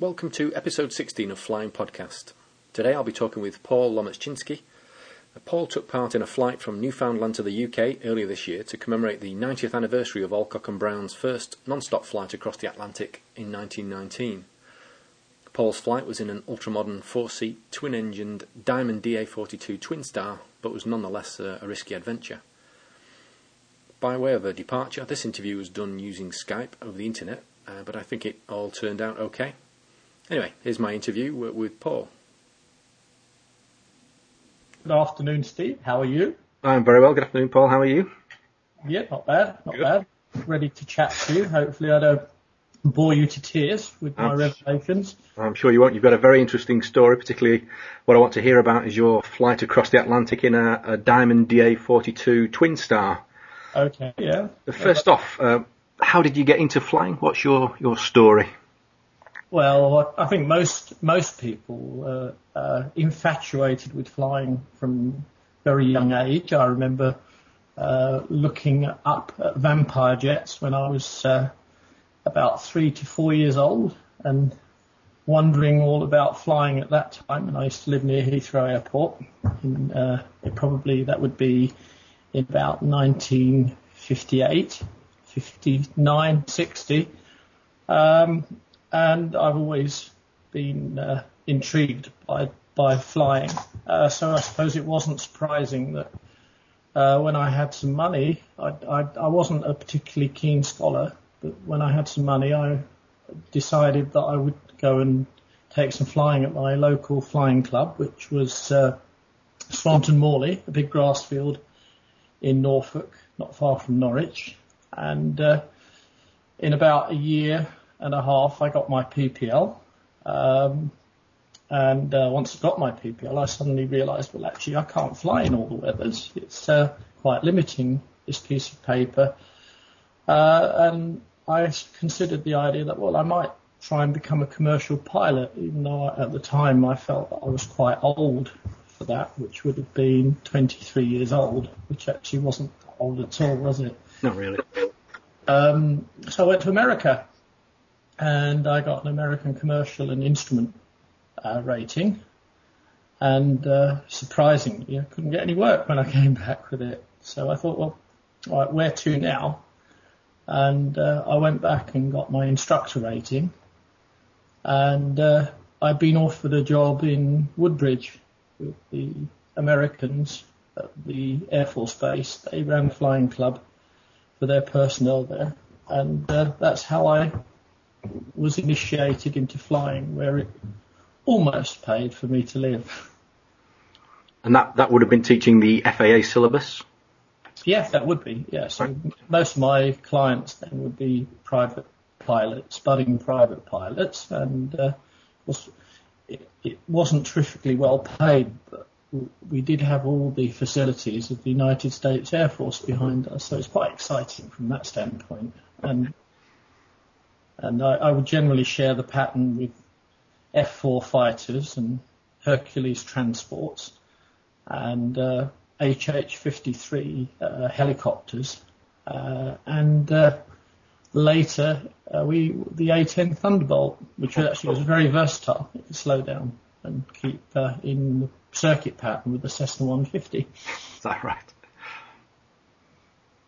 Welcome to episode 16 of Flying Podcast. Today I'll be talking with Paul Lomachinski. Uh, Paul took part in a flight from Newfoundland to the UK earlier this year to commemorate the 90th anniversary of Alcock and Brown's first non-stop flight across the Atlantic in 1919. Paul's flight was in an ultramodern four-seat, twin-engined Diamond DA-42 Twin Star, but was nonetheless a, a risky adventure. By way of a departure, this interview was done using Skype over the internet, uh, but I think it all turned out okay. Anyway, here's my interview with, with Paul. Good afternoon, Steve. How are you? I'm very well. Good afternoon, Paul. How are you? Yeah, not bad, not Good. bad. Ready to chat to you. Hopefully, I don't bore you to tears with my I'm, revelations. I'm sure you won't. You've got a very interesting story, particularly what I want to hear about is your flight across the Atlantic in a, a Diamond DA-42 Twin Star. Okay, yeah. First off, uh, how did you get into flying? What's your, your story? Well, I think most most people uh, are infatuated with flying from very young age. I remember uh, looking up at vampire jets when I was uh, about three to four years old and wondering all about flying at that time. And I used to live near Heathrow Airport. In, uh, probably that would be in about 1958, 59, 60. Um, and I've always been uh, intrigued by by flying. Uh, so I suppose it wasn't surprising that uh, when I had some money, I, I, I, wasn't a particularly keen scholar, but when I had some money, I decided that I would go and take some flying at my local flying club, which was uh, Swanton Morley, a big grass field in Norfolk, not far from Norwich. And uh, in about a year, and a half, I got my PPL. Um, and uh, once I got my PPL, I suddenly realised, well, actually, I can't fly in all the weathers. It's uh, quite limiting this piece of paper. Uh, and I considered the idea that, well, I might try and become a commercial pilot, even though I, at the time I felt that I was quite old for that, which would have been 23 years old, which actually wasn't old at all, was it? Not really. Um, so I went to America and I got an American commercial and instrument uh, rating. And uh, surprisingly, I couldn't get any work when I came back with it. So I thought, well, right, where to now? And uh, I went back and got my instructor rating. And uh, I'd been offered a job in Woodbridge with the Americans at the Air Force Base. They ran the flying club for their personnel there. And uh, that's how I was initiated into flying where it almost paid for me to live. And that, that would have been teaching the FAA syllabus? Yeah, that would be, yes. So right. most of my clients then would be private pilots, budding private pilots, and uh, was, it, it wasn't terrifically well paid, but we did have all the facilities of the United States Air Force behind us, so it's quite exciting from that standpoint. And and I, I would generally share the pattern with F4 fighters and Hercules transports and uh, HH-53 uh, helicopters. Uh, and uh, later, uh, we the A-10 Thunderbolt, which actually was very versatile. It could slow down and keep uh, in the circuit pattern with the Cessna 150. Is that right?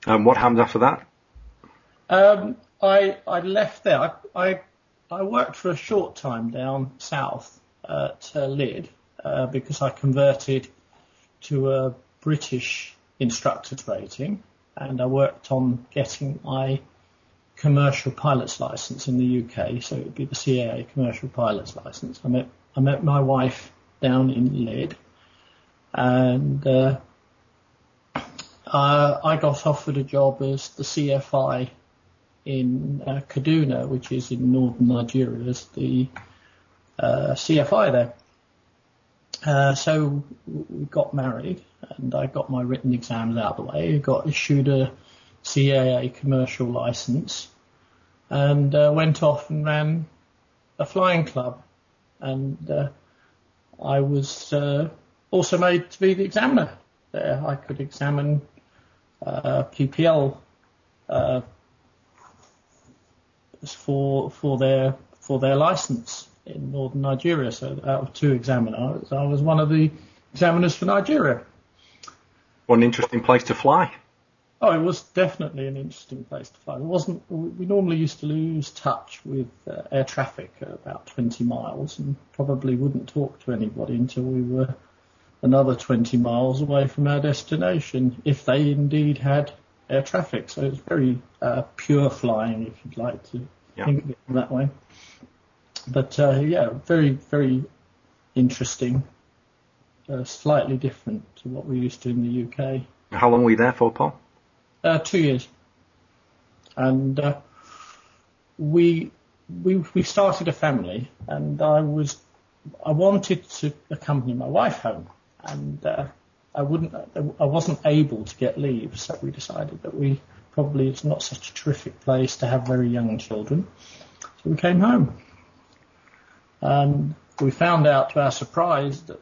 And um, what happened after that? Um, I I left there. I I, I worked for a short time down south at uh, Lydd uh, because I converted to a British instructor's rating, and I worked on getting my commercial pilot's license in the UK. So it would be the CAA commercial pilot's license. I met I met my wife down in Lydd, and uh, I got offered a job as the CFI in uh, Kaduna, which is in northern Nigeria, as the uh, CFI there. Uh, so we got married, and I got my written exams out of the way. Got issued a CAA commercial license, and uh, went off and ran a flying club, and uh, I was uh, also made to be the examiner there. I could examine PPL for for their for their license. in northern Nigeria. So out of two examiners, I was one of the examiners for Nigeria. What an interesting place to fly. Oh, it was definitely an interesting place to fly. It wasn't. We normally used to lose touch with uh, air traffic at about 20 miles, and probably wouldn't talk to anybody until we were another 20 miles away from our destination, if they indeed had air traffic. So it's very uh, pure flying, if you'd like to yeah. think of it that way. But uh, yeah, very very interesting. Uh, slightly different to what we used to in the UK. How long were you there for, Paul? Uh, two years. And uh, we we we started a family, and I was I wanted to accompany my wife home, and uh, I wouldn't I wasn't able to get leave, so we decided that we probably it's not such a terrific place to have very young children, so we came home. And we found out to our surprise that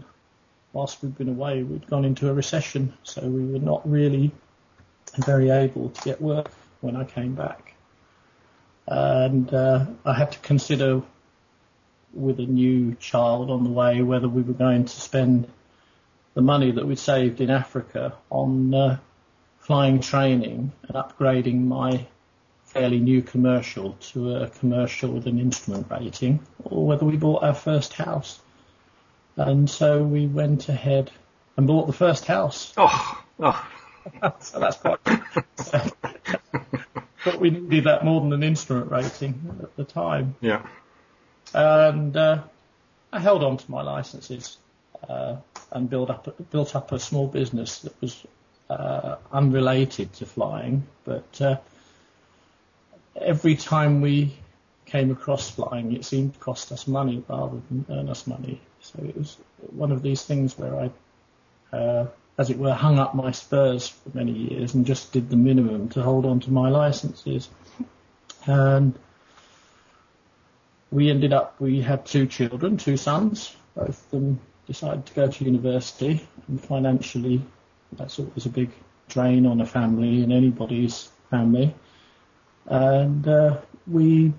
whilst we'd been away, we'd gone into a recession, so we were not really very able to get work when I came back. And uh, I had to consider with a new child on the way whether we were going to spend the money that we'd saved in Africa on uh, flying training and upgrading my fairly new commercial to a commercial with an instrument rating, or whether we bought our first house. And so we went ahead and bought the first house. Oh, oh. so that's quite. but we needed that more than an instrument rating at the time. Yeah. And uh, I held on to my licenses uh, and built up built up a small business that was uh, unrelated to flying, but uh, every time we came across flying, it seemed to cost us money rather than earn us money. So it was one of these things where I uh, as it were, hung up my spurs for many years and just did the minimum to hold on to my licenses. And we ended up, we had two children, two sons. Both of them decided to go to university, and financially, that's always a big drain on a family and anybody's family. And uh, we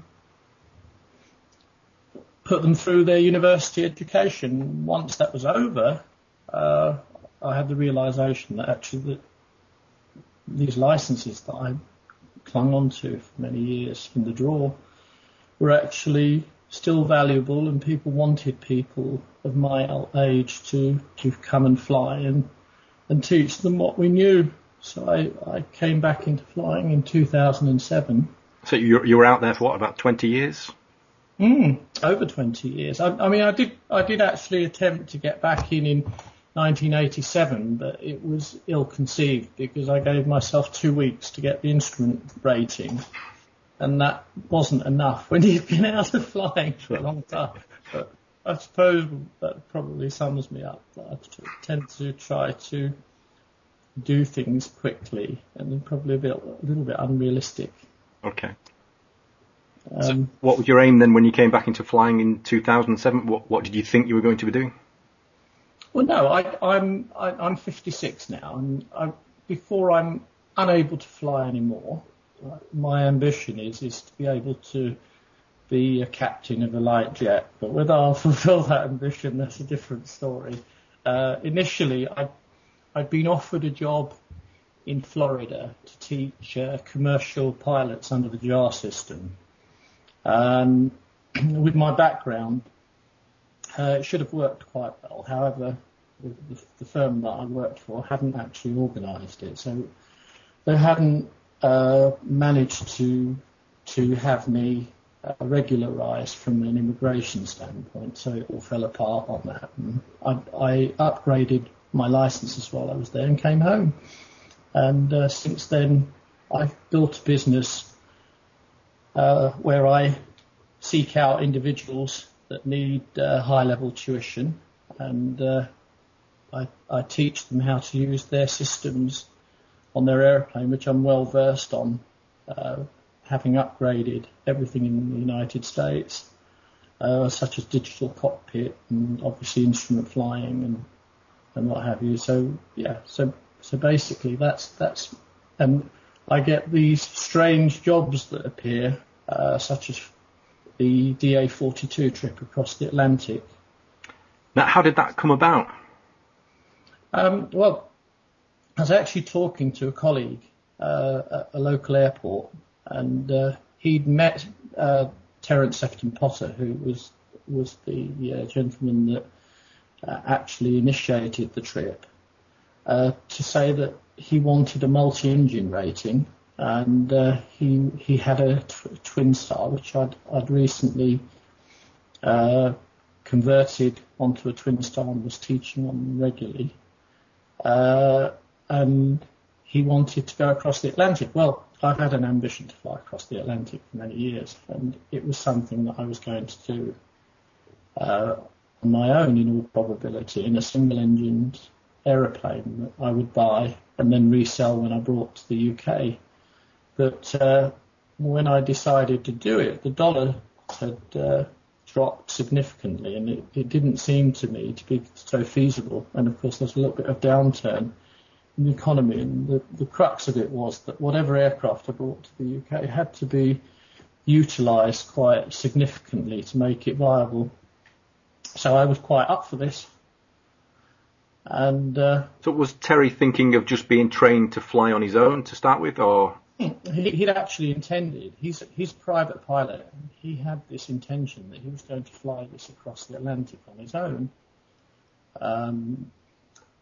put them through their university education. Once that was over, uh, I had the realization that actually that these licenses that I clung on to for many years in the drawer were actually still valuable and people wanted people of my age to, to come and fly and, and teach them what we knew. So I, I came back into flying in 2007. So you, you were out there for what, about 20 years? Mm, over 20 years. I, I mean, I did, I did actually attempt to get back in in 1987, but it was ill conceived because I gave myself two weeks to get the instrument rating, and that wasn't enough when you've been out of flying for a long time. But I suppose that probably sums me up. I tend to try to do things quickly and probably a bit, a little bit unrealistic. Okay. Um, so what was your aim then when you came back into flying in 2007? What, what did you think you were going to be doing? Well, no, I, I'm I, I'm 56 now, and I, before I'm unable to fly anymore, my ambition is is to be able to be a captain of a light jet. But whether I'll fulfil that ambition, that's a different story. Uh, initially, I I'd been offered a job in Florida to teach uh, commercial pilots under the JAR system. And with my background, uh, it should have worked quite well. However, the, the, firm that I worked for hadn't actually organised it, so they hadn't uh, managed to to have me uh, regularised from an immigration standpoint. So it all fell apart on that. And I, I upgraded my licences while I was there and came home. And uh, since then, I've built a business uh, where I seek out individuals that need uh, high level tuition and I, I, teach them how to use their systems on their airplane, which I'm well versed on, uh, having upgraded everything in the United States, uh, such as digital cockpit and obviously instrument flying and and what have you. So yeah, so so basically that's that's and I get these strange jobs that appear, uh, such as the DA-42 trip across the Atlantic. Now, how did that come about? Um, well, I was actually talking to a colleague uh, at a local airport, and uh, he'd met uh, Terence Sefton Potter, who was was the uh, gentleman that uh, actually initiated the trip, uh, to say that he wanted a multi-engine rating, and he he had a tw- twin star, which I'd I'd recently converted onto a twin star and was teaching on regularly. Uh, and he wanted to go across the Atlantic. Well, I've had an ambition to fly across the Atlantic for many years, and it was something that I was going to do uh, on my own, in all probability, in a single-engined aeroplane that I would buy and then resell when I brought to the UK. But uh, when I decided to do it, the dollar had uh, dropped significantly, and it, it didn't seem to me to be so feasible. And of course, there's a little bit of downturn the economy, and the, the crux of it was that whatever aircraft I brought to the UK had to be utilised quite significantly to make it viable. So I was quite up for this. And uh, so was Terry thinking of just being trained to fly on his own to start with, or he, would actually intended. He's he's a private pilot. He had this intention that he was going to fly this across the Atlantic on his own, um,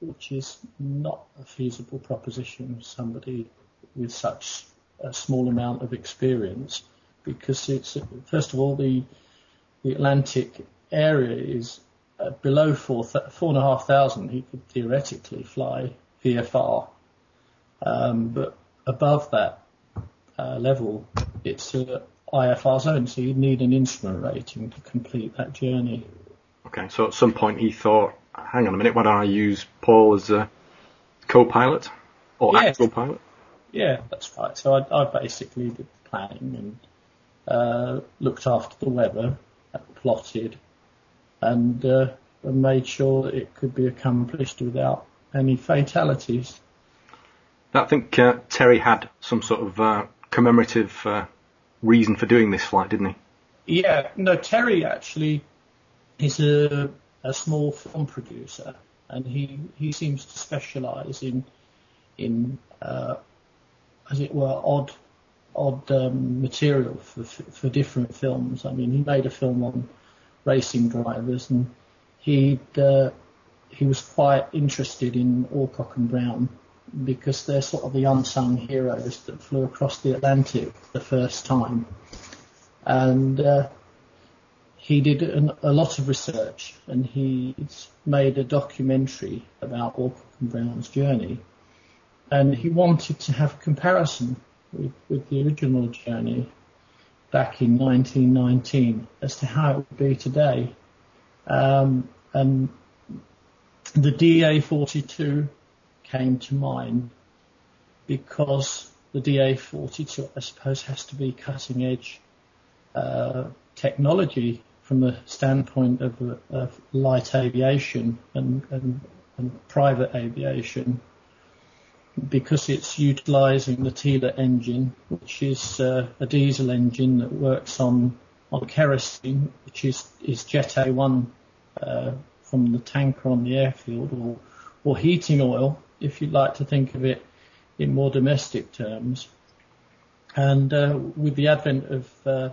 which is not a feasible proposition for somebody with such a small amount of experience, because it's first of all the the Atlantic area is uh, below four four and a half thousand. He could theoretically fly VFR, um, but above that uh, level, it's a IFR zone, so you'd need an instrument rating to complete that journey. Okay, so at some point he thought, hang on a minute, why don't I use Paul as a co-pilot or yeah. actual pilot? Yeah, that's right. So I, I basically did the planning and uh, looked after the weather, plotted, and, uh, and made sure that it could be accomplished without any fatalities. I think uh, Terry had some sort of uh, commemorative uh, reason for doing this flight, didn't he? Yeah, no, Terry actually is a, a small film producer, and he, he seems to specialise in in uh, as it were odd odd um, material for for different films. I mean, he made a film on racing drivers, and he uh, he was quite interested in Alcock and Brown because they're sort of the unsung heroes that flew across the Atlantic the first time. And uh, he did an, a lot of research and he's made a documentary about Alcock and Brown's journey. And he wanted to have comparison with, with the original journey back in 1919 as to how it would be today. Um, and the DA-42 came to mind because the DA42, I suppose, has to be cutting edge uh, technology from the standpoint of, of light aviation and, and, and, private aviation because it's utilizing the Thielert engine, which is uh, a diesel engine that works on, on kerosene, which is, is Jet A1 uh, from the tanker on the airfield, or, or heating oil, if you'd like to think of it in more domestic terms. And uh, with the advent of uh,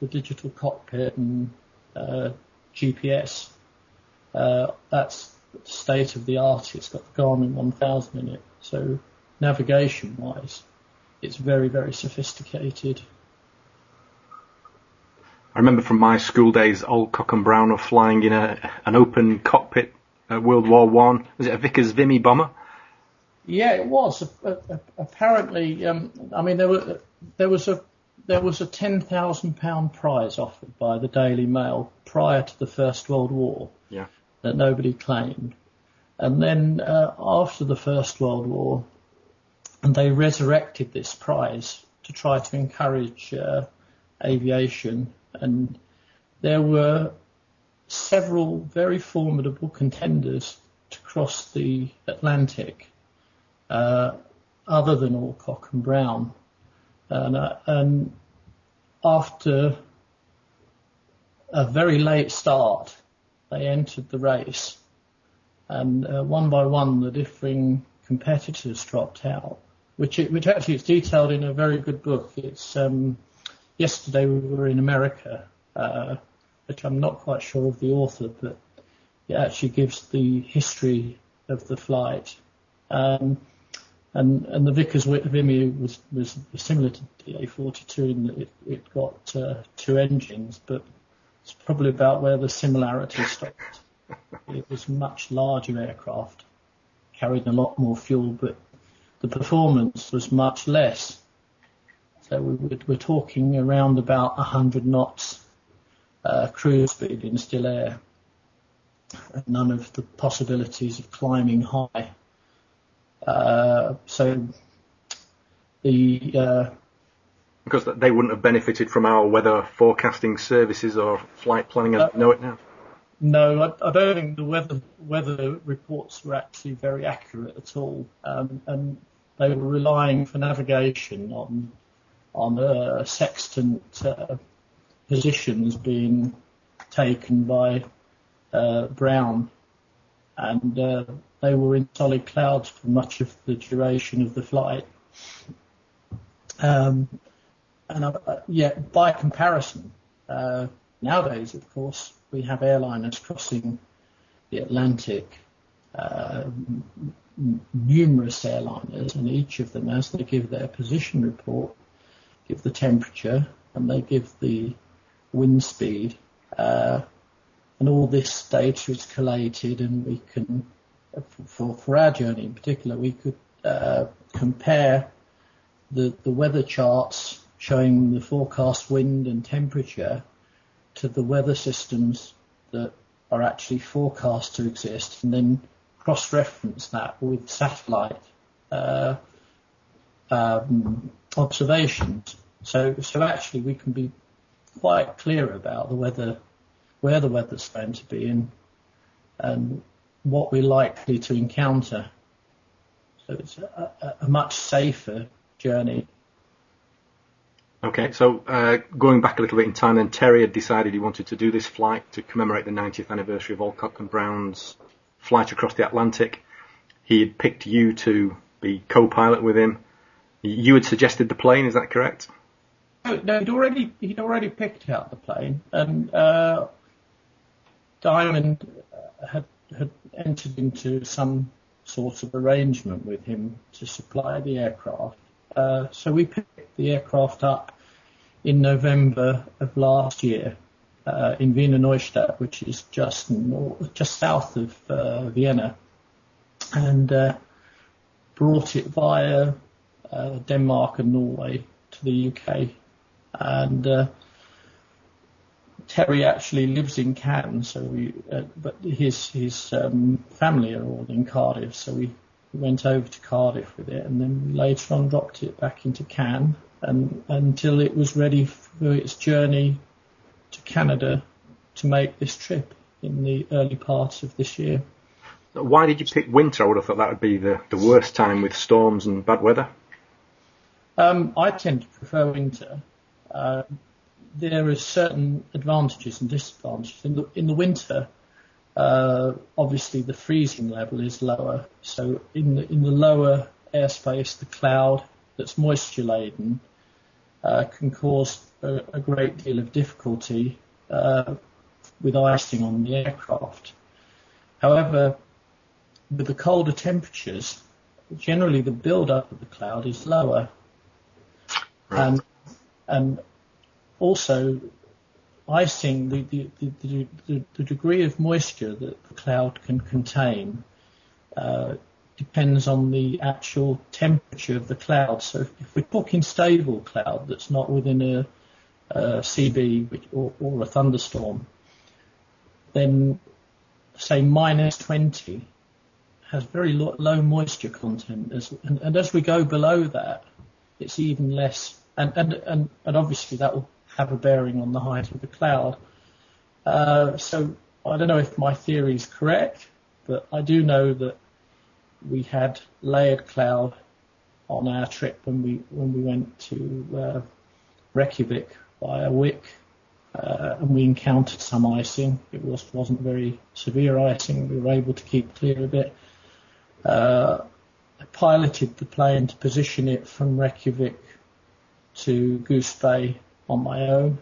the digital cockpit and uh, GPS, uh, that's state of the art. It's got the Garmin 1000 in it. So navigation wise, it's very, very sophisticated. I remember from my school days, Alcock and Brown were flying in a, an open cockpit at World War One. Was it a Vickers Vimy bomber? Yeah, it was. Apparently, um, I mean, there was there was a there was a ten thousand pound prize offered by the Daily Mail prior to the First World War. Yeah. That nobody claimed, and then uh, after the First World War, and they resurrected this prize to try to encourage uh, aviation, and there were several very formidable contenders to cross the Atlantic uh, other than Alcock and Brown. And, uh, and after a very late start. They entered the race, and uh, one by one the differing competitors dropped out, which it, which actually is detailed in a very good book. It's um, yesterday we were in America, uh, which I'm not quite sure of the author, but it actually gives the history of the flight. Um, and, and the Vickers Vimy was, was similar to the DA42 in that it, it got uh, two engines, but it's probably about where the similarities stopped. it was much larger aircraft, carried a lot more fuel, but the performance was much less. So we, we're talking around about 100 knots uh, cruise speed in still air. None of the possibilities of climbing high. Uh, so the uh, because they wouldn't have benefited from our weather forecasting services or flight planning as we know it now. No, I, I, don't think the weather weather reports were actually very accurate at all, um, and they were relying for navigation on on a sextant uh, positions being taken by uh, Brown, and uh, they were in solid clouds for much of the duration of the flight. Um, and uh, yeah, by comparison, uh, nowadays, of course, we have airliners crossing the Atlantic, uh, numerous airliners, and each of them, as they give their position report, give the temperature and they give the wind speed, uh, and all this data is collated, and we can, for, for our journey in particular, we could uh, compare the, the weather charts showing the forecast wind and temperature to the weather systems that are actually forecast to exist, and then cross-reference that with satellite uh, um, observations. So, so actually, we can be quite clear about the weather, where the weather's going to be, and and what we're likely to encounter. So it's a, a, much safer journey Okay, so uh, going back a little bit in time, then Terry had decided he wanted to do this flight to commemorate the 90th anniversary of Alcock and Brown's flight across the Atlantic. He had picked you to be co-pilot with him. You had suggested the plane, is that correct? No, he'd already he'd already picked out the plane, and uh, Diamond had had entered into some sort of arrangement with him to supply the aircraft. Uh, so we picked the aircraft up in November of last year uh, in Wiener Neustadt, which is just north, just south of uh, Vienna, and uh, brought it via uh, Denmark and Norway to the UK. And uh, Terry actually lives in Cannes, so we, uh, but his his um, family are all in Cardiff, so we went over to Cardiff with it, and then later on dropped it back into Cannes and, until it was ready for its journey to Canada to make this trip in the early part of this year. Why did you pick winter? I would have thought that would be the, the worst time with storms and bad weather. Um, I tend to prefer winter. Uh, there are certain advantages and disadvantages. In the, in the winter, uh, obviously the freezing level is lower. So in the, in the lower airspace, the cloud that's moisture laden uh, can cause a, a, great deal of difficulty uh, with icing on the aircraft. However, with the colder temperatures, generally the build-up of the cloud is lower, right. and and also icing the the, the, the, the degree of moisture that the cloud can contain uh, depends on the actual temperature of the cloud. So if we're talking stable cloud that's not within a, a CB or, or, a thunderstorm, then say minus 20 has very low, low moisture content. As, and, and, as we go below that, it's even less. And, and, and, and obviously that will have a bearing on the height of the cloud. Uh, so I don't know if my theory is correct, but I do know that we had layered cloud on our trip when we when we went to uh, Reykjavik via Wick, uh, and we encountered some icing. It was, wasn't very severe icing. We were able to keep clear of it. Uh, I piloted the plane to position it from Reykjavik to Goose Bay on my own.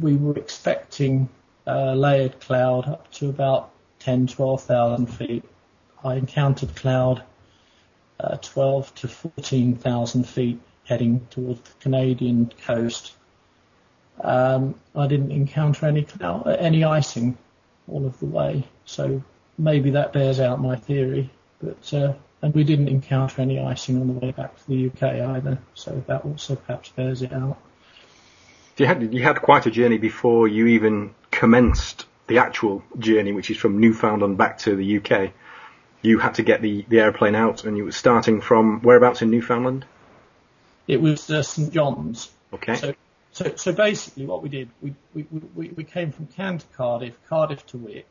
We were expecting a layered cloud up to about 10, 12,000 feet. I encountered cloud uh, 12 to 14,000 feet heading towards the Canadian coast. Um, I didn't encounter any cloud, any icing all of the way, so maybe that bears out my theory. But uh, and we didn't encounter any icing on the way back to the UK either, so that also perhaps bears it out. You had you had quite a journey before you even commenced the actual journey, which is from Newfoundland back to the UK. You had to get the, the airplane out, and you were starting from whereabouts in Newfoundland? It was uh, St John's. Okay. So, so, so basically, what we did, we we, we, we came from Cannes to Cardiff, Cardiff to Wick,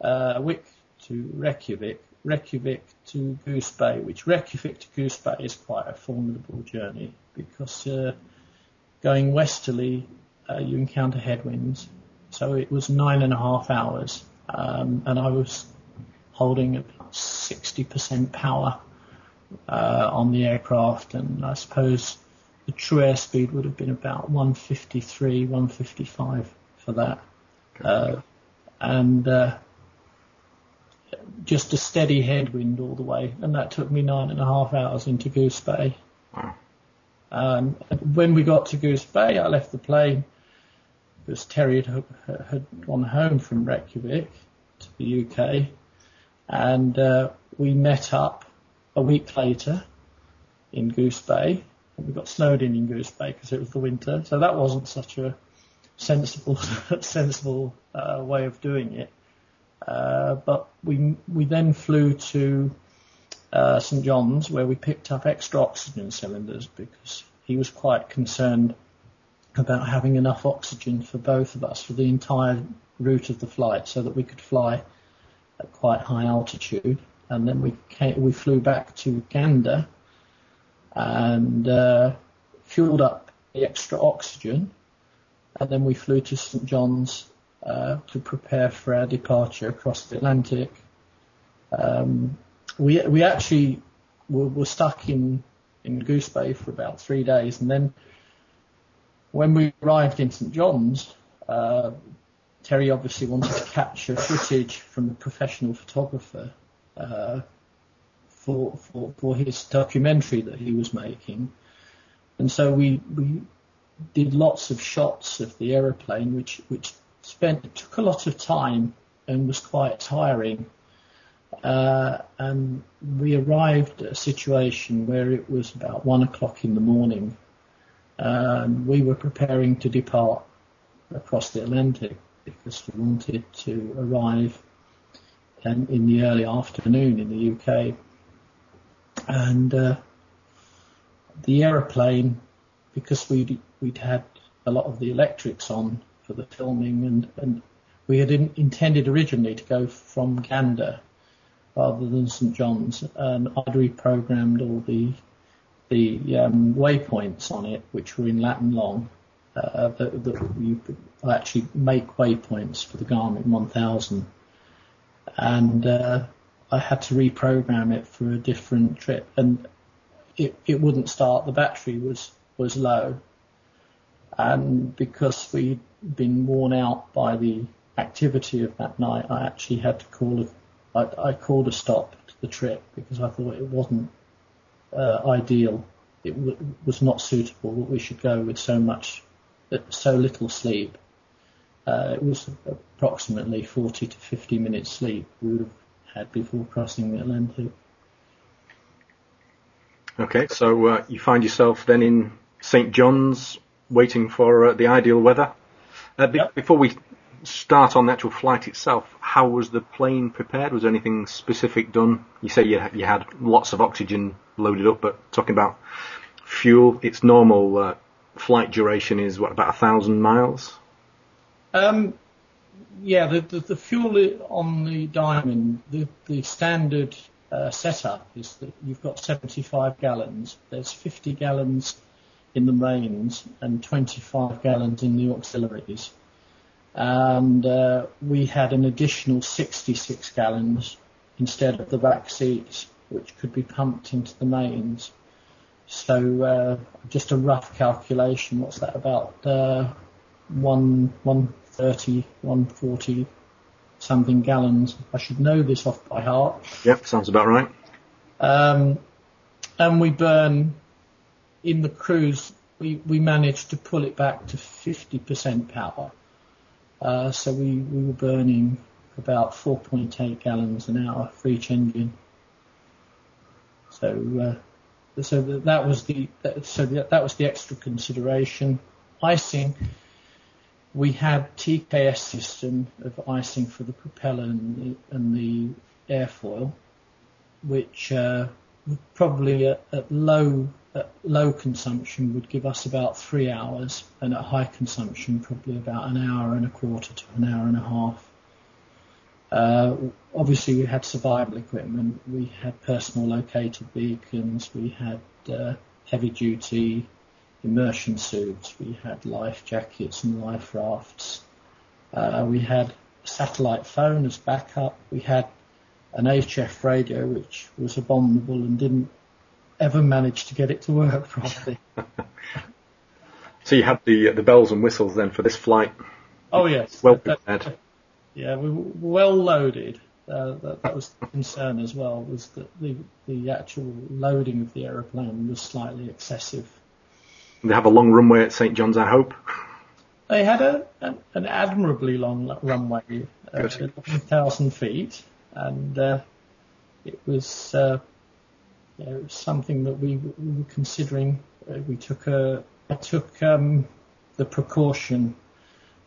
uh, Wick to Reykjavik, Reykjavik to Goose Bay, which Reykjavik to Goose Bay is quite a formidable journey because uh, going westerly uh, you encounter headwinds. So it was nine and a half hours, um, and I was holding about 60% power uh, on the aircraft, and I suppose the true airspeed would have been about 153, 155 for that. Uh, and uh, just a steady headwind all the way, and that took me nine and a half hours into Goose Bay. Wow. Um, when we got to Goose Bay, I left the plane because Terry had, had gone home from Reykjavik to the UK, and uh, we met up a week later in Goose Bay. We got snowed in in Goose Bay because it was the winter, so that wasn't such a sensible sensible uh, way of doing it. Uh, but we we then flew to uh, St John's where we picked up extra oxygen cylinders because he was quite concerned about having enough oxygen for both of us for the entire route of the flight so that we could fly at quite high altitude. And then we came, we flew back to Gander and uh, fueled up the extra oxygen. And then we flew to St John's uh, to prepare for our departure across the Atlantic. Um, we we actually were, were, stuck in in Goose Bay for about three days, and then when we arrived in St John's, uh, Terry obviously wanted to capture footage from a professional photographer uh, for, for for his documentary that he was making, and so we we did lots of shots of the aeroplane, which which spent took a lot of time and was quite tiring. Uh, and we arrived at a situation where it was about one o'clock in the morning. And we were preparing to depart across the Atlantic because we wanted to arrive in, in the early afternoon in the UK. And uh, the aeroplane, because we'd, we'd had a lot of the electrics on, for the filming, and, and we had in, intended originally to go from Gander rather than St John's, and I'd reprogrammed all the the um, waypoints on it, which were in Latin long. Uh, that, that you actually make waypoints for the Garmin 1000, and uh, I had to reprogram it for a different trip, and it it wouldn't start. The battery was was low, and because we'd been worn out by the activity of that night, I actually had to call a, I, I called a stop to the trip because I thought it wasn't uh, ideal. It w- was not suitable that we should go with so much, uh, so little sleep. Uh, it was approximately 40 to 50 minutes sleep we would have had before crossing the Atlantic. Okay, so uh, you find yourself then in St John's waiting for uh, the ideal weather. Uh, be- yep. Before we start on the actual flight itself, how was the plane prepared? Was anything specific done? You say you, you had lots of oxygen loaded up, but talking about fuel, its normal uh, flight duration is what about a thousand miles? Um, yeah, the, the, the fuel on the Diamond, the, the standard uh, setup is that you've got 75 gallons. There's 50 gallons in the mains and 25 gallons in the auxiliaries. And uh, we had an additional 66 gallons instead of the back seats, which could be pumped into the mains. So uh, just a rough calculation, what's that about? Uh, one, 130, 140 something gallons. I should know this off by heart. Yep, sounds about right. Um, and we burn in the cruise. We we managed to pull it back to 50% power. Uh, so we, we were burning about 4.8 gallons an hour for each engine. So uh, so that was the so that was the extra consideration. Icing we had TKS system of icing for the propeller and the, and the airfoil, which uh, probably at, at low at low consumption would give us about three hours, and at high consumption probably about an hour and a quarter to an hour and a half. Uh, obviously, we had survival equipment. We had personal located beacons. We had uh, heavy duty immersion suits, we had life jackets and life rafts. Uh, we had satellite phone as backup. We had an HF radio, which was abominable and didn't ever manage to get it to work properly. so you had the the bells and whistles then for this flight. Oh yes, well prepared. Yeah, we were well loaded. Uh, that, that, was the concern as well. Was that the the actual loading of the aeroplane was slightly excessive. They have a long runway at St John's, I hope. They had a, an, an admirably long runway, uh, 11,000 feet, and uh, it was uh, you know, something that we, we were considering. Uh, we took a I took um, the precaution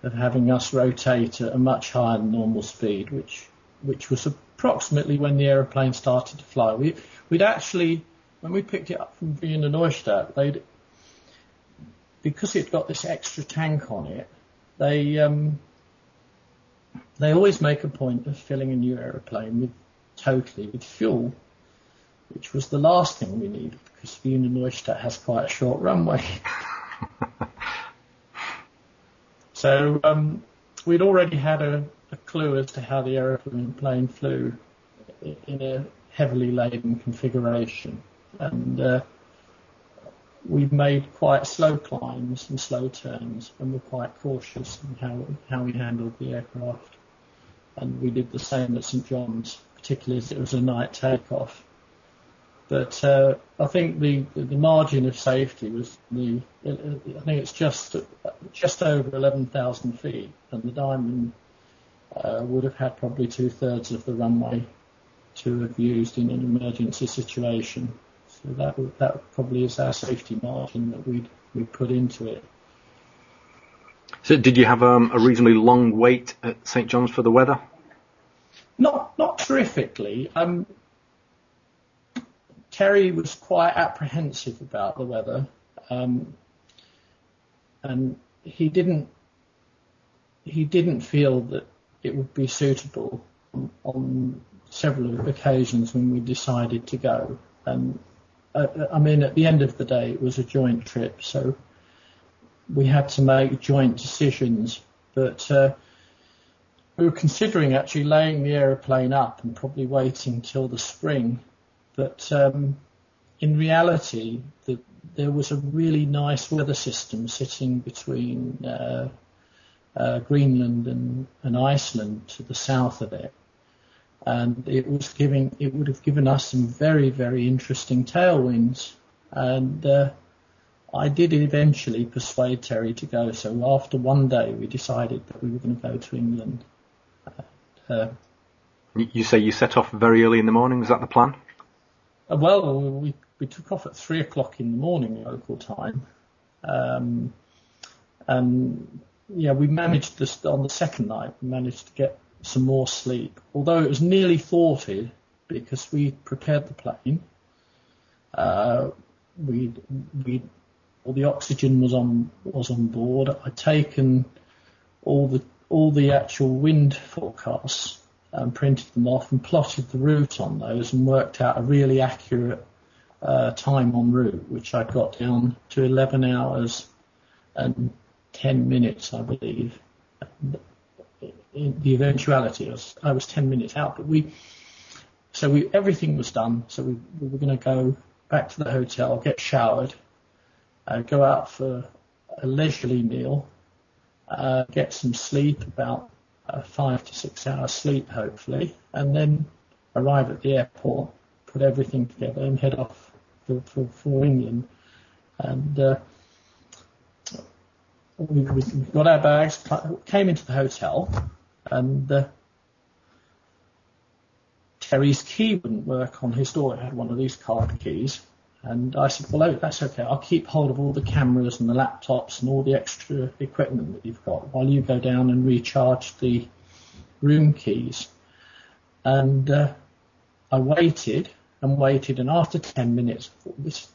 of having us rotate at a much higher than normal speed, which which was approximately when the aeroplane started to fly. We we'd actually when we picked it up from Wiener Neustadt, they'd because it got this extra tank on it, they um, they always make a point of filling a new aeroplane with totally with fuel, which was the last thing we needed because Wiener Neustadt has quite a short runway. so um, we'd already had a, a, clue as to how the aeroplane flew in a heavily laden configuration, and uh, we made quite slow climbs and slow turns and were quite cautious in how, how we handled the aircraft. And we did the same at St John's, particularly as it was a night takeoff. But uh, I think the, the margin of safety was the I think it's just just over 11,000 feet, and the Diamond uh, would have had probably two thirds of the runway to have used in an emergency situation. So that that probably is our safety margin that we'd we put into it. So did you have um, a reasonably long wait at St John's for the weather? Not not terrifically. Um, Terry was quite apprehensive about the weather, um, and he didn't he didn't feel that it would be suitable on, several occasions when we decided to go. And uh, I mean, at the end of the day, it was a joint trip, so we had to make joint decisions. But uh, we were considering actually laying the aeroplane up and probably waiting till the spring. But um, in reality, the, there was a really nice weather system sitting between uh, uh, Greenland and, and Iceland to the south of it and it was giving it would have given us some very very interesting tailwinds and uh, I did eventually persuade Terry to go so after one day we decided that we were going to go to England uh, you say you set off very early in the morning is that the plan uh, well we we took off at three o'clock in the morning local time um, and yeah we managed this on the second night we managed to get some more sleep. Although it was nearly 40 because we prepared the plane. Uh, we we all the oxygen was on was on board. I'd taken all the all the actual wind forecasts and printed them off and plotted the route on those and worked out a really accurate uh, time en route, which I got down to 11 hours and 10 minutes, I believe. In the eventuality, I was, I was 10 minutes out, but we, so we, everything was done. So we, we were going to go back to the hotel, get showered, uh, go out for a leisurely meal, uh, get some sleep, about uh, five to six hours sleep, hopefully, and then arrive at the airport, put everything together, and head off for, for, for England. And uh, we, we, got our bags, came into the hotel, and uh, Terry's key wouldn't work on his door. It had one of these card keys. And I said, well, that's okay. I'll keep hold of all the cameras and the laptops and all the extra equipment that you've got while you go down and recharge the room keys. And uh, I waited and waited, and after 10 minutes, I thought, this is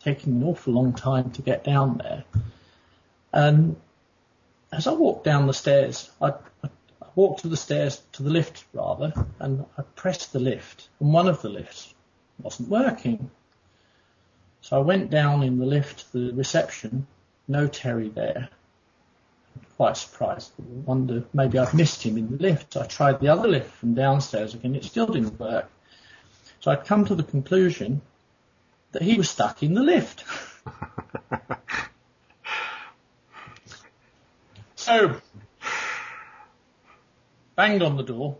taking an awful long time to get down there. And as I walked down the stairs, I, I walked to the stairs, to the lift rather, and I pressed the lift, and one of the lifts wasn't working. So I went down in the lift to the reception, no Terry there. Quite surprised. Wonder maybe I've missed him in the lift. I tried the other lift from downstairs again. It still didn't work. So I'd come to the conclusion that he was stuck in the lift. so banged on the door.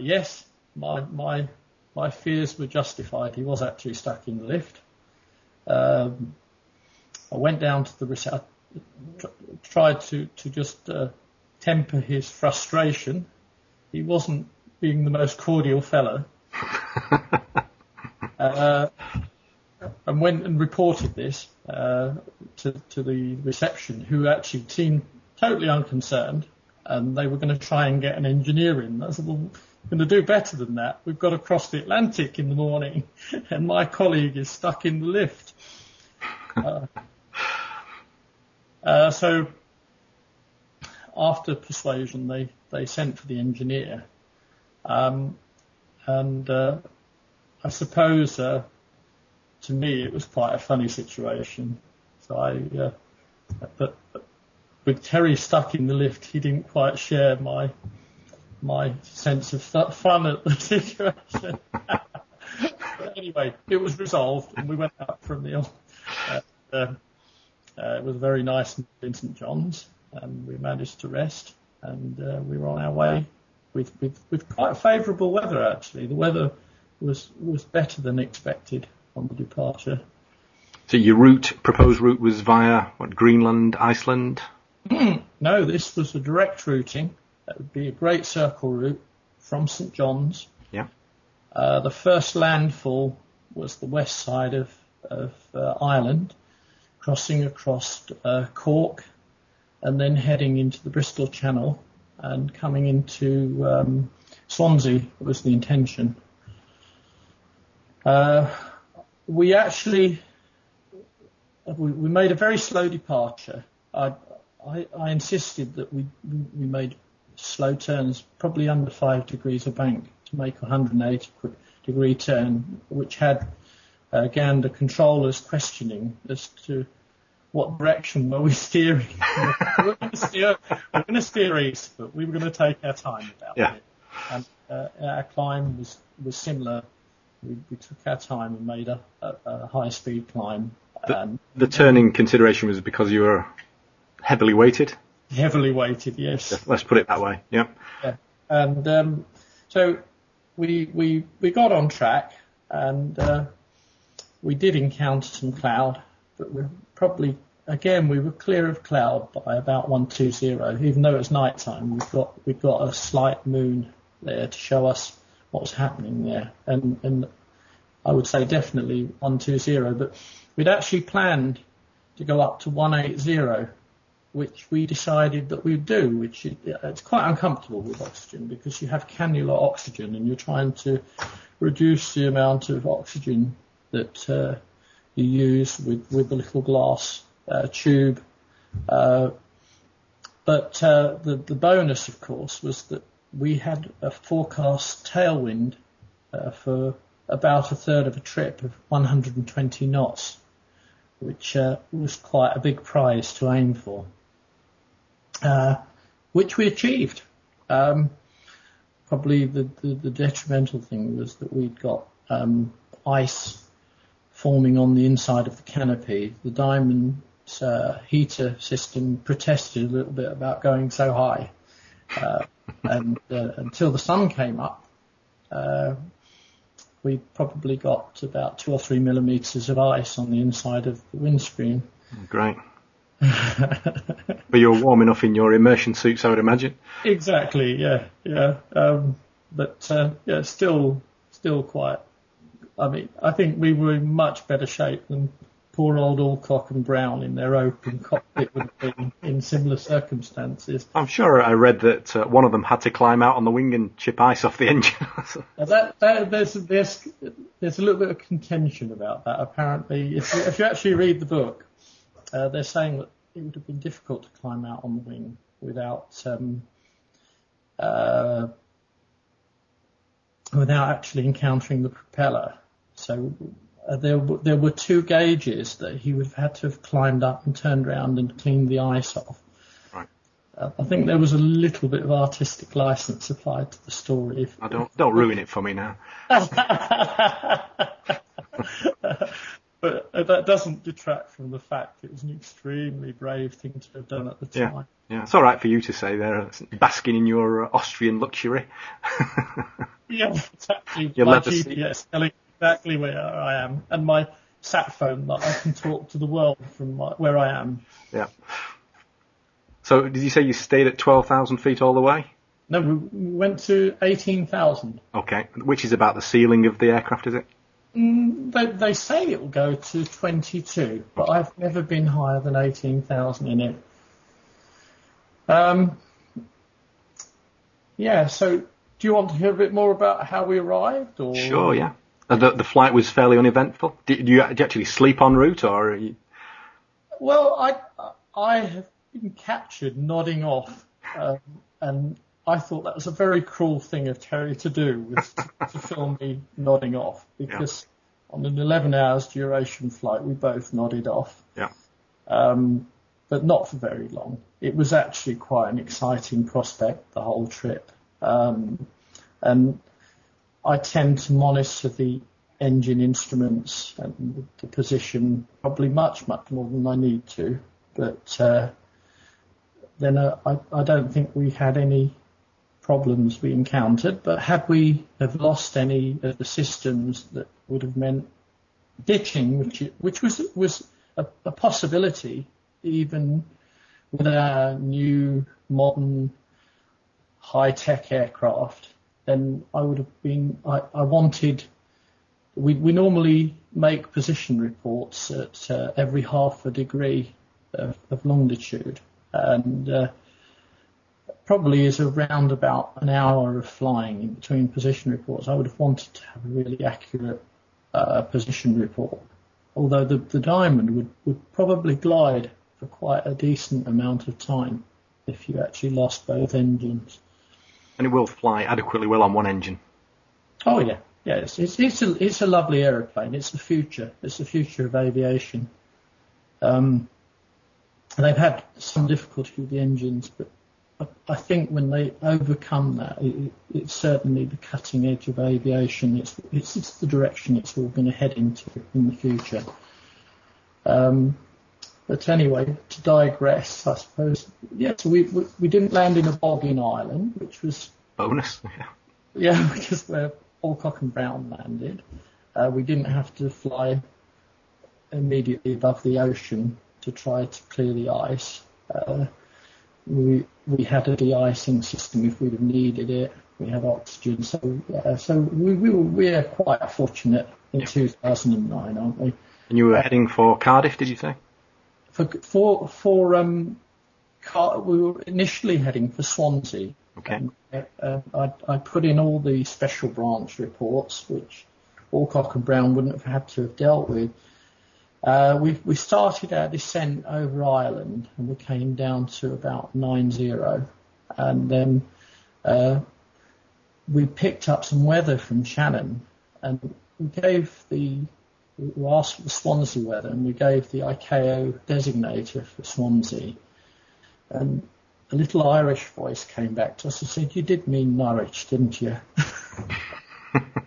Yes, my my my fears were justified. He was actually stuck in the lift. Um, I went down to the reception, tried to, to just uh, temper his frustration. He wasn't being the most cordial fellow. uh, and went and reported this uh, to, to the reception, who actually seemed totally unconcerned, and they were going to try and get an engineer in. I said, well, going to do better than that. We've got to cross the Atlantic in the morning, and my colleague is stuck in the lift. Uh, uh, so after persuasion, they, they sent for the engineer. Um, and uh, I suppose uh, to me it was quite a funny situation. So I, uh, but, but with Terry stuck in the lift, he didn't quite share my my sense of fun at the situation. anyway, it was resolved, and we went out for a meal. Uh, uh, it was a very nice in St John's, and we managed to rest, and uh, we were on our way with, with, with quite favourable weather. Actually, the weather was was better than expected on the departure. So your route, proposed route, was via what Greenland, Iceland? no, this was a direct routing. That would be a Great Circle route from St John's. Yeah. Uh, the first landfall was the west side of of uh, Ireland, crossing across uh, Cork, and then heading into the Bristol Channel and coming into um, Swansea was the intention. Uh, we actually we, we, made a very slow departure. I, I, I insisted that we we made slow turns, probably under five degrees of bank, to make a 180 degree turn, which had uh, again the controllers questioning as to what direction were we steering. we're going to steer, we're going to steer east, but we were going to take our time about yeah. it. And uh, our climb was was similar. We, we took our time and made a, a, a high speed climb. The, the turning consideration was because you were heavily weighted. Heavily weighted, yes. Let's put it that way. Yeah. Yeah. And um, so we we we got on track, and uh, we did encounter some cloud, but we probably again we were clear of cloud by about one two zero. Even though it's night time, we've got we've got a slight moon there to show us what's happening there, and and I would say definitely one two zero. But we'd actually planned to go up to one eight zero, which we decided that we'd do. Which it's quite uncomfortable with oxygen because you have cannula oxygen and you're trying to reduce the amount of oxygen that uh, you use with, with the little glass uh, tube. Uh, but uh, the, the bonus, of course, was that we had a forecast tailwind uh, for about a third of a trip of 120 knots, which uh, was quite a big prize to aim for, uh, which we achieved. Um, probably the, the, the, detrimental thing was that we'd got um, ice forming on the inside of the canopy. The diamond uh, heater system protested a little bit about going so high. Uh, and uh, until the sun came up, uh, we probably got about two or three millimeters of ice on the inside of the windscreen. Great. But you're warm enough in your immersion suits, I would imagine. Exactly. Yeah. Yeah. Um, but uh, yeah, still, still quite. I mean, I think we were in much better shape than poor old Alcock and Brown in their open cockpit would have been in similar circumstances. I'm sure I read that uh, one of them had to climb out on the wing and chip ice off the engine. that, that, there's, there's, there's a little bit of contention about that. Apparently, if you, if you actually read the book, uh, they're saying that it would have been difficult to climb out on the wing without um, uh, without actually encountering the propeller. So uh, there, there were two gauges that he would have had to have climbed up and turned around and cleaned the ice off. Right. Uh, I think there was a little bit of artistic license applied to the story. I don't don't ruin it for me now. but uh, that doesn't detract from the fact it was an extremely brave thing to have done at the time. Yeah, yeah. it's all right for you to say there, basking in your uh, Austrian luxury. yeah, exactly. Your my GPS telling exactly where I am, and my sat phone that I can talk to the world from my, where I am. Yeah. So, did you say you stayed at twelve thousand feet all the way? No, we went to eighteen thousand. Okay, which is about the ceiling of the aircraft, is it? Mm, they, they say it will go to 22, but I've never been higher than 18,000 in it. Um, yeah, so do you want to hear a bit more about how we arrived? Or? Sure, yeah. Uh, the, the flight was fairly uneventful. Did, you, did you actually sleep en route, or? You... Well, I I have been captured nodding off, um, and I thought that was a very cruel thing of Terry to do, was to, to film me nodding off, because yeah. on an 11 hours duration flight, we both nodded off. Yeah. Um, but not for very long. It was actually quite an exciting prospect, the whole trip. Um, and I tend to monitor the engine instruments and the position probably much, much more than I need to. But uh, then uh, I, I don't think we had any problems we encountered. But had we have lost any of the systems that would have meant ditching, which which was was a, a possibility even with our new modern high tech aircraft then I would have been, I, I wanted, we, we normally make position reports at uh, every half a degree of, of longitude and uh, probably is around about an hour of flying in between position reports. I would have wanted to have a really accurate uh, position report, although the, the diamond would, would probably glide for quite a decent amount of time if you actually lost both engines and it will fly adequately well on one engine. Oh yeah, yeah. It's it's it's a, it's a lovely aeroplane. It's the future. It's the future of aviation. Um, they've had some difficulty with the engines, but I, I think when they overcome that, it, it's certainly the cutting edge of aviation. It's, it's it's the direction it's all going to head into in the future. Um, but anyway, to digress, I suppose, yeah, so we, we, we didn't land in a bog in Ireland, which was... Bonus, yeah. Yeah, because where Alcock and Brown landed. Uh, we didn't have to fly immediately above the ocean to try to clear the ice. Uh, we we had a de-icing system if we'd have needed it. We had oxygen, so yeah, so we we were we are quite fortunate in 2009, aren't we? And you were heading for Cardiff, did you say? for for for um, car, we were initially heading for Swansea. Okay. And, uh, I, I put in all the special branch reports, which Alcock and Brown wouldn't have had to have dealt with. Uh, we we started our descent over Ireland and we came down to about nine zero, and then uh, we picked up some weather from Shannon, and we gave the we asked for the Swansea weather, and we gave the ICAO designator for Swansea, and a little Irish voice came back to us and said, "You did mean Norwich, didn't you?"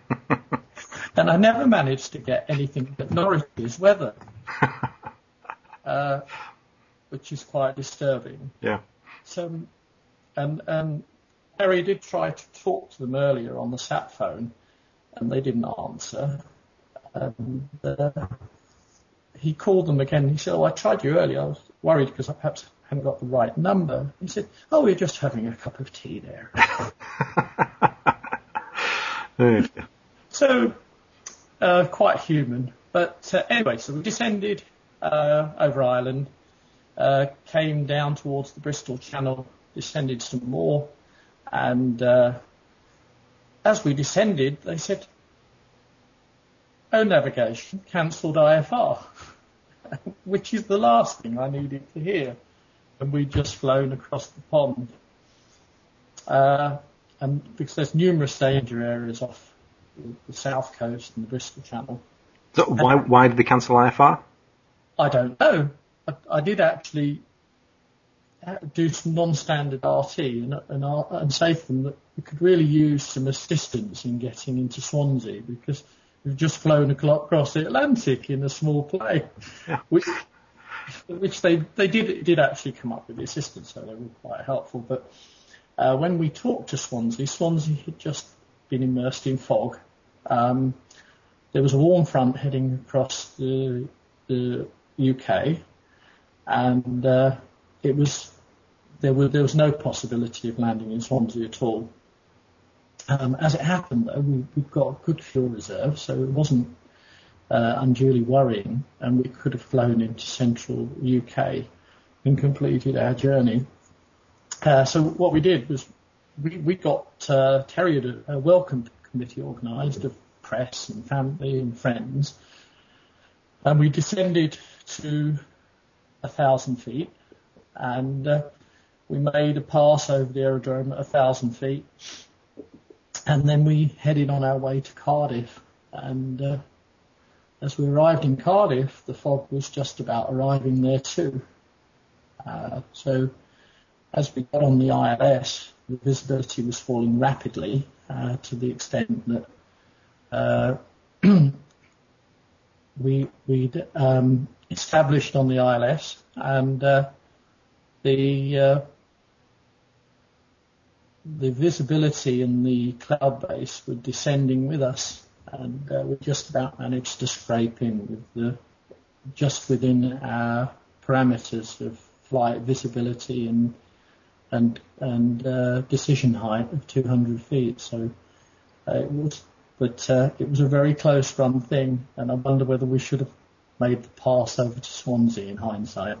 and I never managed to get anything but Norwich's weather, uh, which is quite disturbing. Yeah. So, and and Harry did try to talk to them earlier on the sat phone, and they didn't answer. And uh, he called them again. He said, "Oh, I tried you earlier. I was worried because I perhaps hadn't got the right number." He said, "Oh, we're just having a cup of tea there." so, uh, quite human. But uh, anyway, so we descended uh, over Ireland, uh, came down towards the Bristol Channel, descended some more, and uh, as we descended, they said, "Oh, navigation cancelled IFR," which is the last thing I needed to hear, and we'd just flown across the pond. Uh, and because there's numerous danger areas off the south coast and the Bristol Channel. So why why did they cancel IFR? I don't know. I, I did actually do some non-standard RT and, and, and say to them that we could really use some assistance in getting into Swansea because we've just flown across the Atlantic in a small plane, yeah. which, which they, they did, did actually come up with the assistance, so they were quite helpful. But uh, when we talked to Swansea, Swansea had just been immersed in fog. Um, there was a warm front heading across the, the UK, and uh, it was there, were, there was no possibility of landing in Swansea at all. Um, as it happened, though, we, we got a good fuel reserve, so it wasn't uh, unduly worrying, and we could have flown into central UK and completed our journey. Uh, so what we did was we, we got uh, Terry had a, a welcome committee organised of press and family and friends, and we descended to a thousand feet, and uh, we made a pass over the aerodrome at a thousand feet, and then we headed on our way to Cardiff. And uh, as we arrived in Cardiff, the fog was just about arriving there too. Uh, so as we got on the ILS, the visibility was falling rapidly uh, to the extent that uh, we we'd um, established on the ILS and uh, the uh, the visibility in the cloud base were descending with us, and uh, we just about managed to scrape in with the just within our parameters of flight visibility and and and uh, decision height of 200 feet. So uh, it was, but uh, it was a very close run thing, and I wonder whether we should have made the pass over to Swansea in hindsight.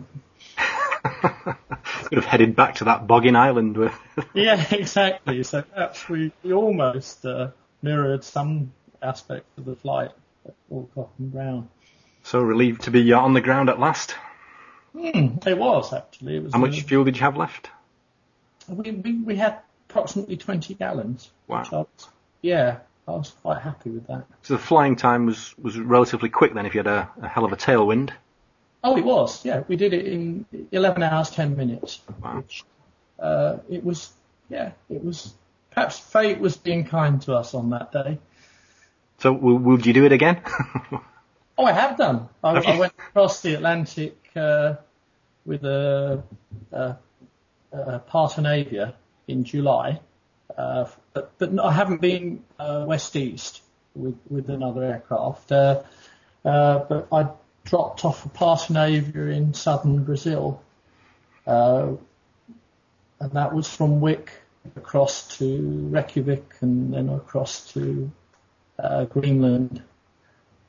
Could have headed back to that bogging island. With yeah, exactly. So perhaps we, we almost uh, mirrored some aspect of the flight at Alcock and Brown. So relieved to be on the ground at last. Mm, it was actually. It was How much uh, fuel did you have left? We, we, we had approximately 20 gallons. Wow. Was, yeah, I was quite happy with that. So the flying time was, was relatively quick then if you had a, a hell of a tailwind. Oh, it was. Yeah, we did it in 11 hours 10 minutes. Wow. Which, uh, it was. Yeah, it was. Perhaps fate was being kind to us on that day. So, would you do it again? oh, I have done. I, I went across the Atlantic uh, with a, a, a Partenavia in July, uh, but, but I haven't been uh, west east with with another aircraft. Uh, uh, but I dropped off a Partenavia in southern Brazil. Uh, and that was from Wick across to Reykjavik and then across to uh, Greenland,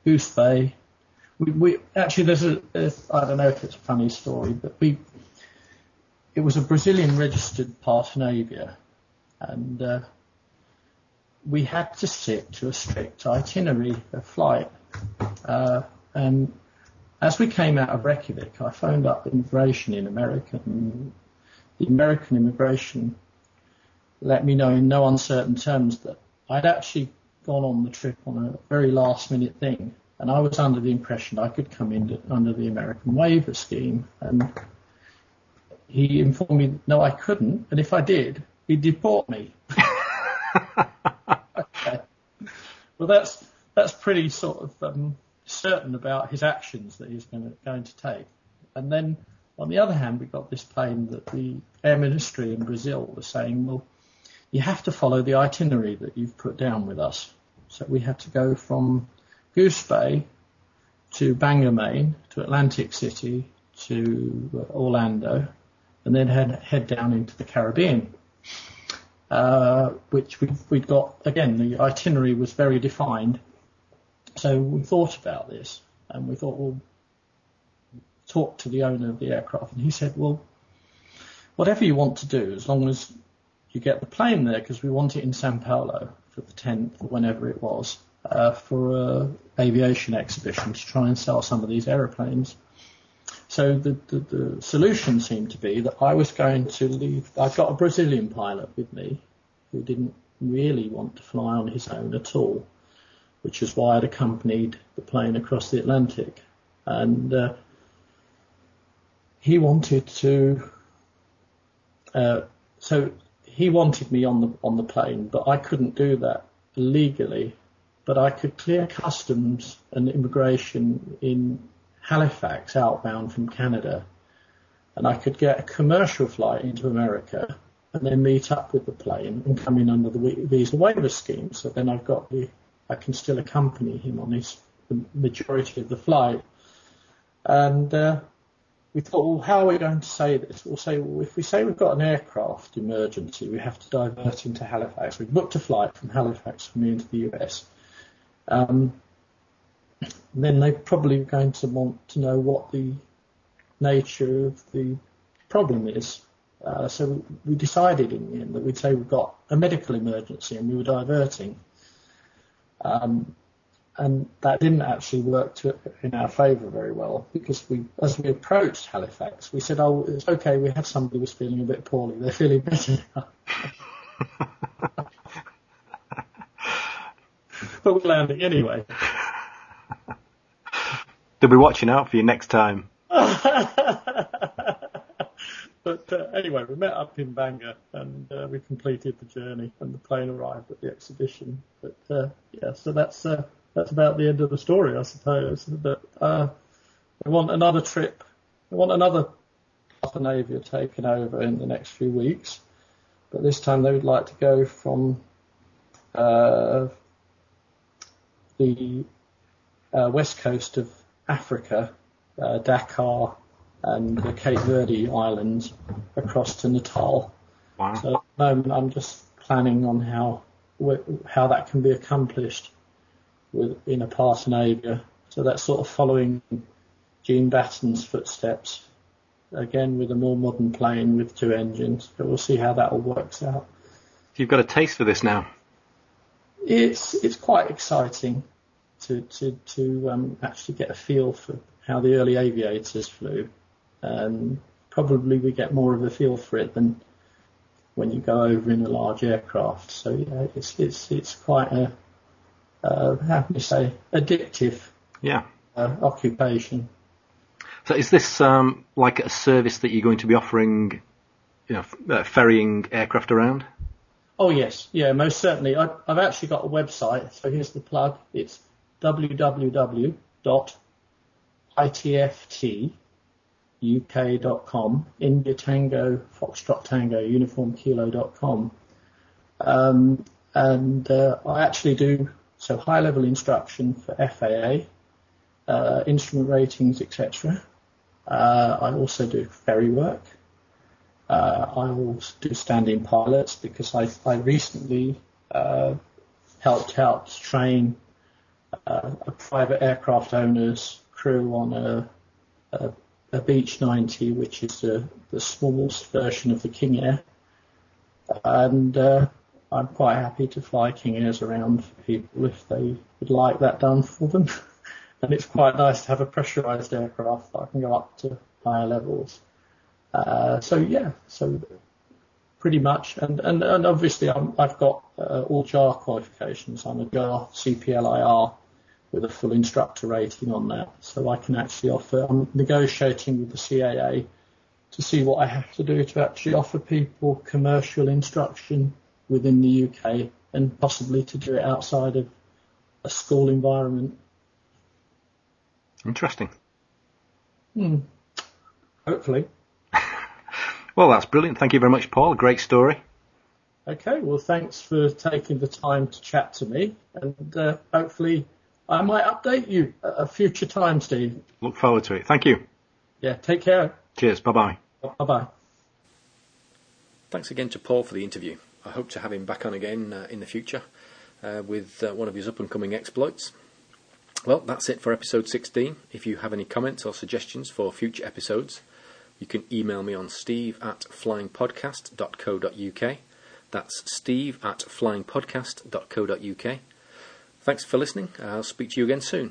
Goose Bay. We, we actually there's a I don't know if it's a funny story, but we it was a Brazilian registered Partenavia, and uh, we had to stick to a strict itinerary of flight. Uh, and as we came out of Reykjavik, I phoned up immigration in America, and the American immigration let me know in no uncertain terms that I'd actually gone on the trip on a very last minute thing, and I was under the impression I could come in under the American waiver scheme, and he informed me no, I couldn't, and if I did, he'd deport me. okay. Well, that's that's pretty sort of um, certain about his actions that he's going to, going to take. And then on the other hand, we got this plane that the Air Ministry in Brazil was saying, well, you have to follow the itinerary that you've put down with us. So we had to go from Goose Bay to Bangor, Maine, to Atlantic City, to uh, Orlando, and then head, head down into the Caribbean. Uh, which we, we'd got, again, the itinerary was very defined. So we thought about this and we thought, well, talk to the owner of the aircraft. And he said, well, whatever you want to do, as long as you get the plane there, because we want it in Sao Paulo for the 10th or whenever it was, uh, for a aviation exhibition to try and sell some of these aeroplanes. So the, the, the solution seemed to be that I was going to leave. I've got a Brazilian pilot with me who didn't really want to fly on his own at all, which is why I'd accompanied the plane across the Atlantic. And uh, he wanted to. Uh, so he wanted me on the on the plane, but I couldn't do that legally. But I could clear customs and immigration in Halifax outbound from Canada, and I could get a commercial flight into America and then meet up with the plane and come in under the visa waiver scheme. So then I've got the I can still accompany him on his the majority of the flight. And uh, we thought, well, how are we going to say this? We'll say, well, if we say we've got an aircraft emergency, we have to divert into Halifax. We've booked a flight from Halifax for me into the US. Um, then they're probably going to want to know what the nature of the problem is. Uh, so we decided in the end that we'd say we've got a medical emergency and we were diverting. Um, and that didn't actually work to, in our favour very well because we, as we approached Halifax, we said, "Oh, it's okay. We have somebody who's feeling a bit poorly. They're feeling better now." but we're landing anyway. They'll be watching out for you next time. But uh, anyway, we met up in Bangor and uh, we completed the journey and the plane arrived at the exhibition. But uh, yeah, so that's uh, that's about the end of the story, I suppose. But uh, we want another trip. We want another Partenavia taken over in the next few weeks. But this time they would like to go from uh, the uh, west coast of Africa, uh, Dakar, and the Cape Verde Islands across to Natal. Wow. So at the moment I'm just planning on how how that can be accomplished with in a Partenavia. So that's sort of following Jean Batten's footsteps, again with a more modern plane with two engines. But we'll see how that all works out. You've got a taste for this now. It's it's quite exciting to to to um, actually get a feel for how the early aviators flew. Um, probably we get more of a feel for it than when you go over in a large aircraft. So yeah, it's it's it's quite a uh, how can you say addictive Yeah. uh, occupation. So is this um, like a service that you're going to be offering, you know, f- uh, ferrying aircraft around? Oh yes, yeah, most certainly. I, I've actually got a website, so here's the plug. It's www.itft.uk.com, India Tango, Foxtrot Tango, Uniform Kilo.com. Um, and uh, I actually do so high level instruction for FAA, uh, instrument ratings, etc. Uh, I also do ferry work. Uh, I also do stand-in pilots because I, I recently uh, helped out train uh, a private aircraft owner's crew on a, a, a Beech 90, which is the, the smallest version of the King Air. And uh, I'm quite happy to fly King Airs around for people if they would like that done for them. and it's quite nice to have a pressurized aircraft that I can go up to higher levels. Uh, so yeah, so pretty much. And, and, and obviously i have got uh, all JAR qualifications. I'm a JAR CPLIR with a full instructor rating on that. So I can actually offer, I'm negotiating with the CAA to see what I have to do to actually offer people commercial instruction within the UK and possibly to do it outside of a school environment. Interesting. Hmm. Hopefully. well, that's brilliant. Thank you very much, Paul. Great story. Okay, well, thanks for taking the time to chat to me, and uh, hopefully I might update you at a future time, Steve. Look forward to it. Thank you. Yeah, take care. Cheers. Bye bye. Bye bye. Thanks again to Paul for the interview. I hope to have him back on again uh, in the future uh, with uh, one of his up and coming exploits. Well, that's it for episode 16. If you have any comments or suggestions for future episodes, you can email me on steve at flyingpodcast.co.uk. That's steve at flyingpodcast.co.uk. Thanks for listening. I'll speak to you again soon.